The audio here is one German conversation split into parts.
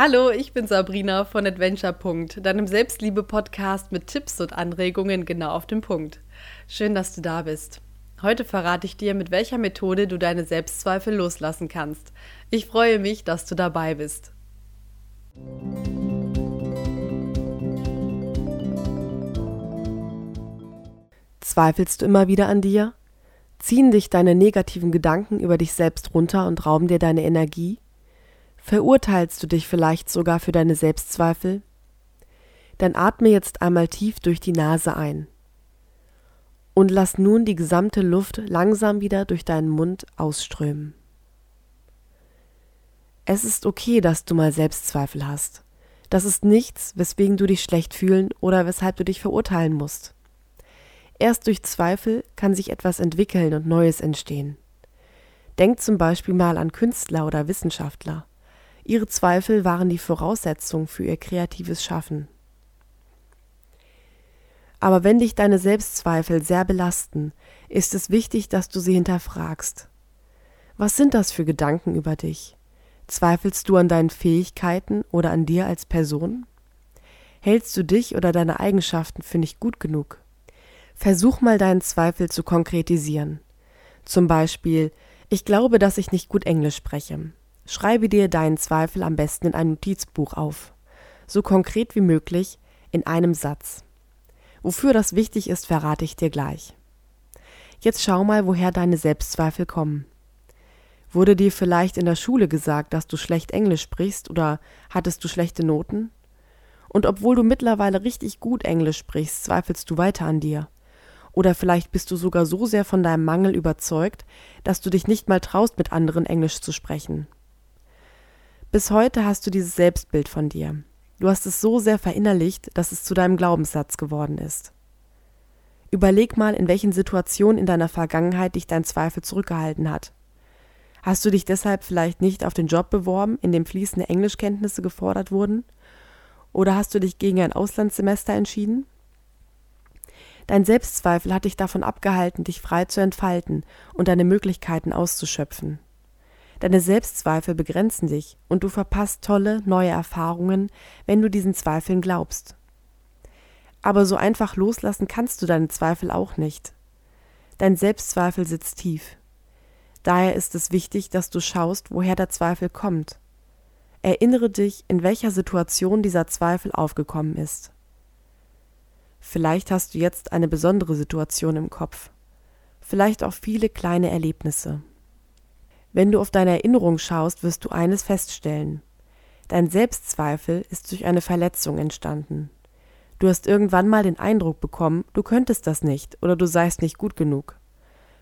Hallo, ich bin Sabrina von Adventure. deinem Selbstliebe-Podcast mit Tipps und Anregungen genau auf den Punkt. Schön, dass du da bist. Heute verrate ich dir, mit welcher Methode du deine Selbstzweifel loslassen kannst. Ich freue mich, dass du dabei bist. Zweifelst du immer wieder an dir? Ziehen dich deine negativen Gedanken über dich selbst runter und rauben dir deine Energie? Verurteilst du dich vielleicht sogar für deine Selbstzweifel? Dann atme jetzt einmal tief durch die Nase ein. Und lass nun die gesamte Luft langsam wieder durch deinen Mund ausströmen. Es ist okay, dass du mal Selbstzweifel hast. Das ist nichts, weswegen du dich schlecht fühlen oder weshalb du dich verurteilen musst. Erst durch Zweifel kann sich etwas entwickeln und Neues entstehen. Denk zum Beispiel mal an Künstler oder Wissenschaftler. Ihre Zweifel waren die Voraussetzung für ihr kreatives Schaffen. Aber wenn dich deine Selbstzweifel sehr belasten, ist es wichtig, dass du sie hinterfragst. Was sind das für Gedanken über dich? Zweifelst du an deinen Fähigkeiten oder an dir als Person? Hältst du dich oder deine Eigenschaften für nicht gut genug? Versuch mal deinen Zweifel zu konkretisieren. Zum Beispiel, ich glaube, dass ich nicht gut Englisch spreche. Schreibe dir deinen Zweifel am besten in ein Notizbuch auf. So konkret wie möglich, in einem Satz. Wofür das wichtig ist, verrate ich dir gleich. Jetzt schau mal, woher deine Selbstzweifel kommen. Wurde dir vielleicht in der Schule gesagt, dass du schlecht Englisch sprichst oder hattest du schlechte Noten? Und obwohl du mittlerweile richtig gut Englisch sprichst, zweifelst du weiter an dir. Oder vielleicht bist du sogar so sehr von deinem Mangel überzeugt, dass du dich nicht mal traust, mit anderen Englisch zu sprechen. Bis heute hast du dieses Selbstbild von dir. Du hast es so sehr verinnerlicht, dass es zu deinem Glaubenssatz geworden ist. Überleg mal, in welchen Situationen in deiner Vergangenheit dich dein Zweifel zurückgehalten hat. Hast du dich deshalb vielleicht nicht auf den Job beworben, in dem fließende Englischkenntnisse gefordert wurden? Oder hast du dich gegen ein Auslandssemester entschieden? Dein Selbstzweifel hat dich davon abgehalten, dich frei zu entfalten und deine Möglichkeiten auszuschöpfen. Deine Selbstzweifel begrenzen dich und du verpasst tolle neue Erfahrungen, wenn du diesen Zweifeln glaubst. Aber so einfach loslassen kannst du deine Zweifel auch nicht. Dein Selbstzweifel sitzt tief. Daher ist es wichtig, dass du schaust, woher der Zweifel kommt. Erinnere dich, in welcher Situation dieser Zweifel aufgekommen ist. Vielleicht hast du jetzt eine besondere Situation im Kopf, vielleicht auch viele kleine Erlebnisse. Wenn du auf deine Erinnerung schaust, wirst du eines feststellen. Dein Selbstzweifel ist durch eine Verletzung entstanden. Du hast irgendwann mal den Eindruck bekommen, du könntest das nicht oder du seist nicht gut genug.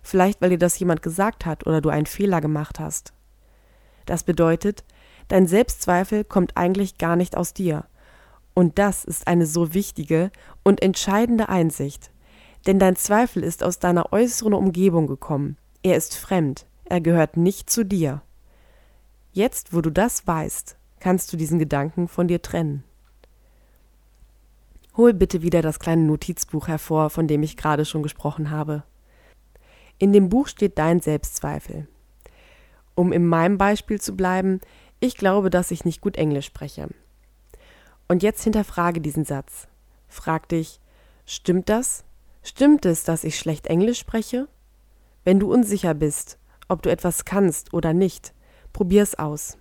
Vielleicht weil dir das jemand gesagt hat oder du einen Fehler gemacht hast. Das bedeutet, dein Selbstzweifel kommt eigentlich gar nicht aus dir. Und das ist eine so wichtige und entscheidende Einsicht. Denn dein Zweifel ist aus deiner äußeren Umgebung gekommen. Er ist fremd er gehört nicht zu dir. Jetzt, wo du das weißt, kannst du diesen Gedanken von dir trennen. Hol bitte wieder das kleine Notizbuch hervor, von dem ich gerade schon gesprochen habe. In dem Buch steht dein Selbstzweifel. Um in meinem Beispiel zu bleiben, ich glaube, dass ich nicht gut Englisch spreche. Und jetzt hinterfrage diesen Satz. Frag dich, stimmt das? Stimmt es, dass ich schlecht Englisch spreche? Wenn du unsicher bist, ob du etwas kannst oder nicht. Probier's aus.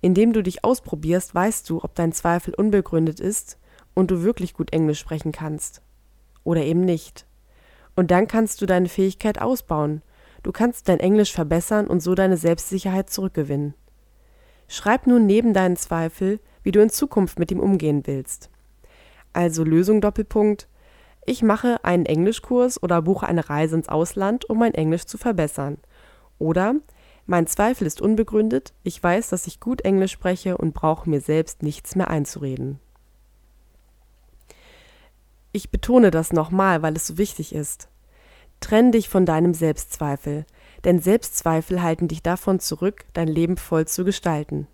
Indem du dich ausprobierst, weißt du, ob dein Zweifel unbegründet ist und du wirklich gut Englisch sprechen kannst. Oder eben nicht. Und dann kannst du deine Fähigkeit ausbauen. Du kannst dein Englisch verbessern und so deine Selbstsicherheit zurückgewinnen. Schreib nun neben deinen Zweifel, wie du in Zukunft mit ihm umgehen willst. Also Lösung Doppelpunkt, ich mache einen Englischkurs oder buche eine Reise ins Ausland, um mein Englisch zu verbessern. Oder mein Zweifel ist unbegründet, ich weiß, dass ich gut Englisch spreche und brauche mir selbst nichts mehr einzureden. Ich betone das nochmal, weil es so wichtig ist. Trenn dich von deinem Selbstzweifel, denn Selbstzweifel halten dich davon zurück, dein Leben voll zu gestalten.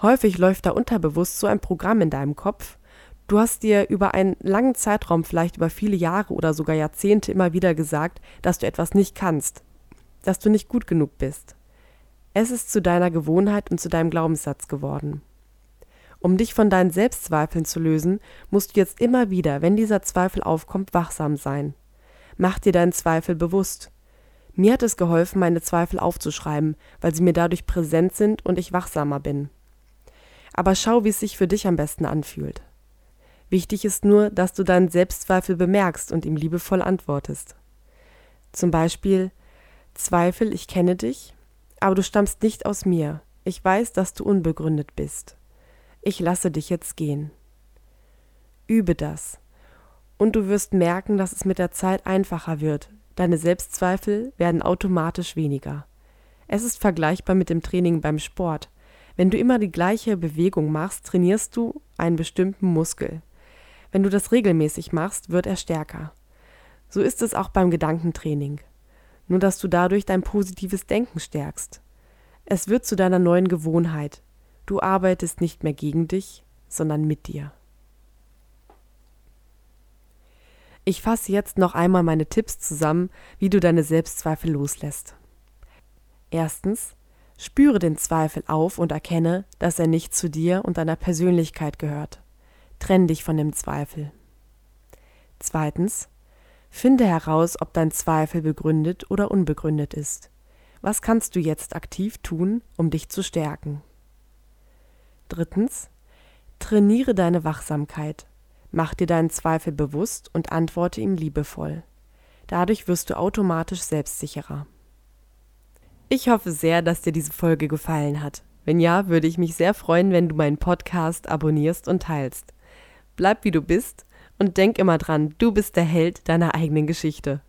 Häufig läuft da unterbewusst so ein Programm in deinem Kopf, Du hast dir über einen langen Zeitraum, vielleicht über viele Jahre oder sogar Jahrzehnte immer wieder gesagt, dass du etwas nicht kannst, dass du nicht gut genug bist. Es ist zu deiner Gewohnheit und zu deinem Glaubenssatz geworden. Um dich von deinen Selbstzweifeln zu lösen, musst du jetzt immer wieder, wenn dieser Zweifel aufkommt, wachsam sein. Mach dir deinen Zweifel bewusst. Mir hat es geholfen, meine Zweifel aufzuschreiben, weil sie mir dadurch präsent sind und ich wachsamer bin. Aber schau, wie es sich für dich am besten anfühlt. Wichtig ist nur, dass du deinen Selbstzweifel bemerkst und ihm liebevoll antwortest. Zum Beispiel Zweifel, ich kenne dich, aber du stammst nicht aus mir. Ich weiß, dass du unbegründet bist. Ich lasse dich jetzt gehen. Übe das. Und du wirst merken, dass es mit der Zeit einfacher wird. Deine Selbstzweifel werden automatisch weniger. Es ist vergleichbar mit dem Training beim Sport. Wenn du immer die gleiche Bewegung machst, trainierst du einen bestimmten Muskel. Wenn du das regelmäßig machst, wird er stärker. So ist es auch beim Gedankentraining. Nur dass du dadurch dein positives Denken stärkst. Es wird zu deiner neuen Gewohnheit. Du arbeitest nicht mehr gegen dich, sondern mit dir. Ich fasse jetzt noch einmal meine Tipps zusammen, wie du deine Selbstzweifel loslässt. Erstens, spüre den Zweifel auf und erkenne, dass er nicht zu dir und deiner Persönlichkeit gehört. Trenn dich von dem Zweifel. Zweitens, finde heraus, ob dein Zweifel begründet oder unbegründet ist. Was kannst du jetzt aktiv tun, um dich zu stärken? Drittens, trainiere deine Wachsamkeit. Mach dir deinen Zweifel bewusst und antworte ihm liebevoll. Dadurch wirst du automatisch selbstsicherer. Ich hoffe sehr, dass dir diese Folge gefallen hat. Wenn ja, würde ich mich sehr freuen, wenn du meinen Podcast abonnierst und teilst. Bleib wie du bist und denk immer dran, du bist der Held deiner eigenen Geschichte.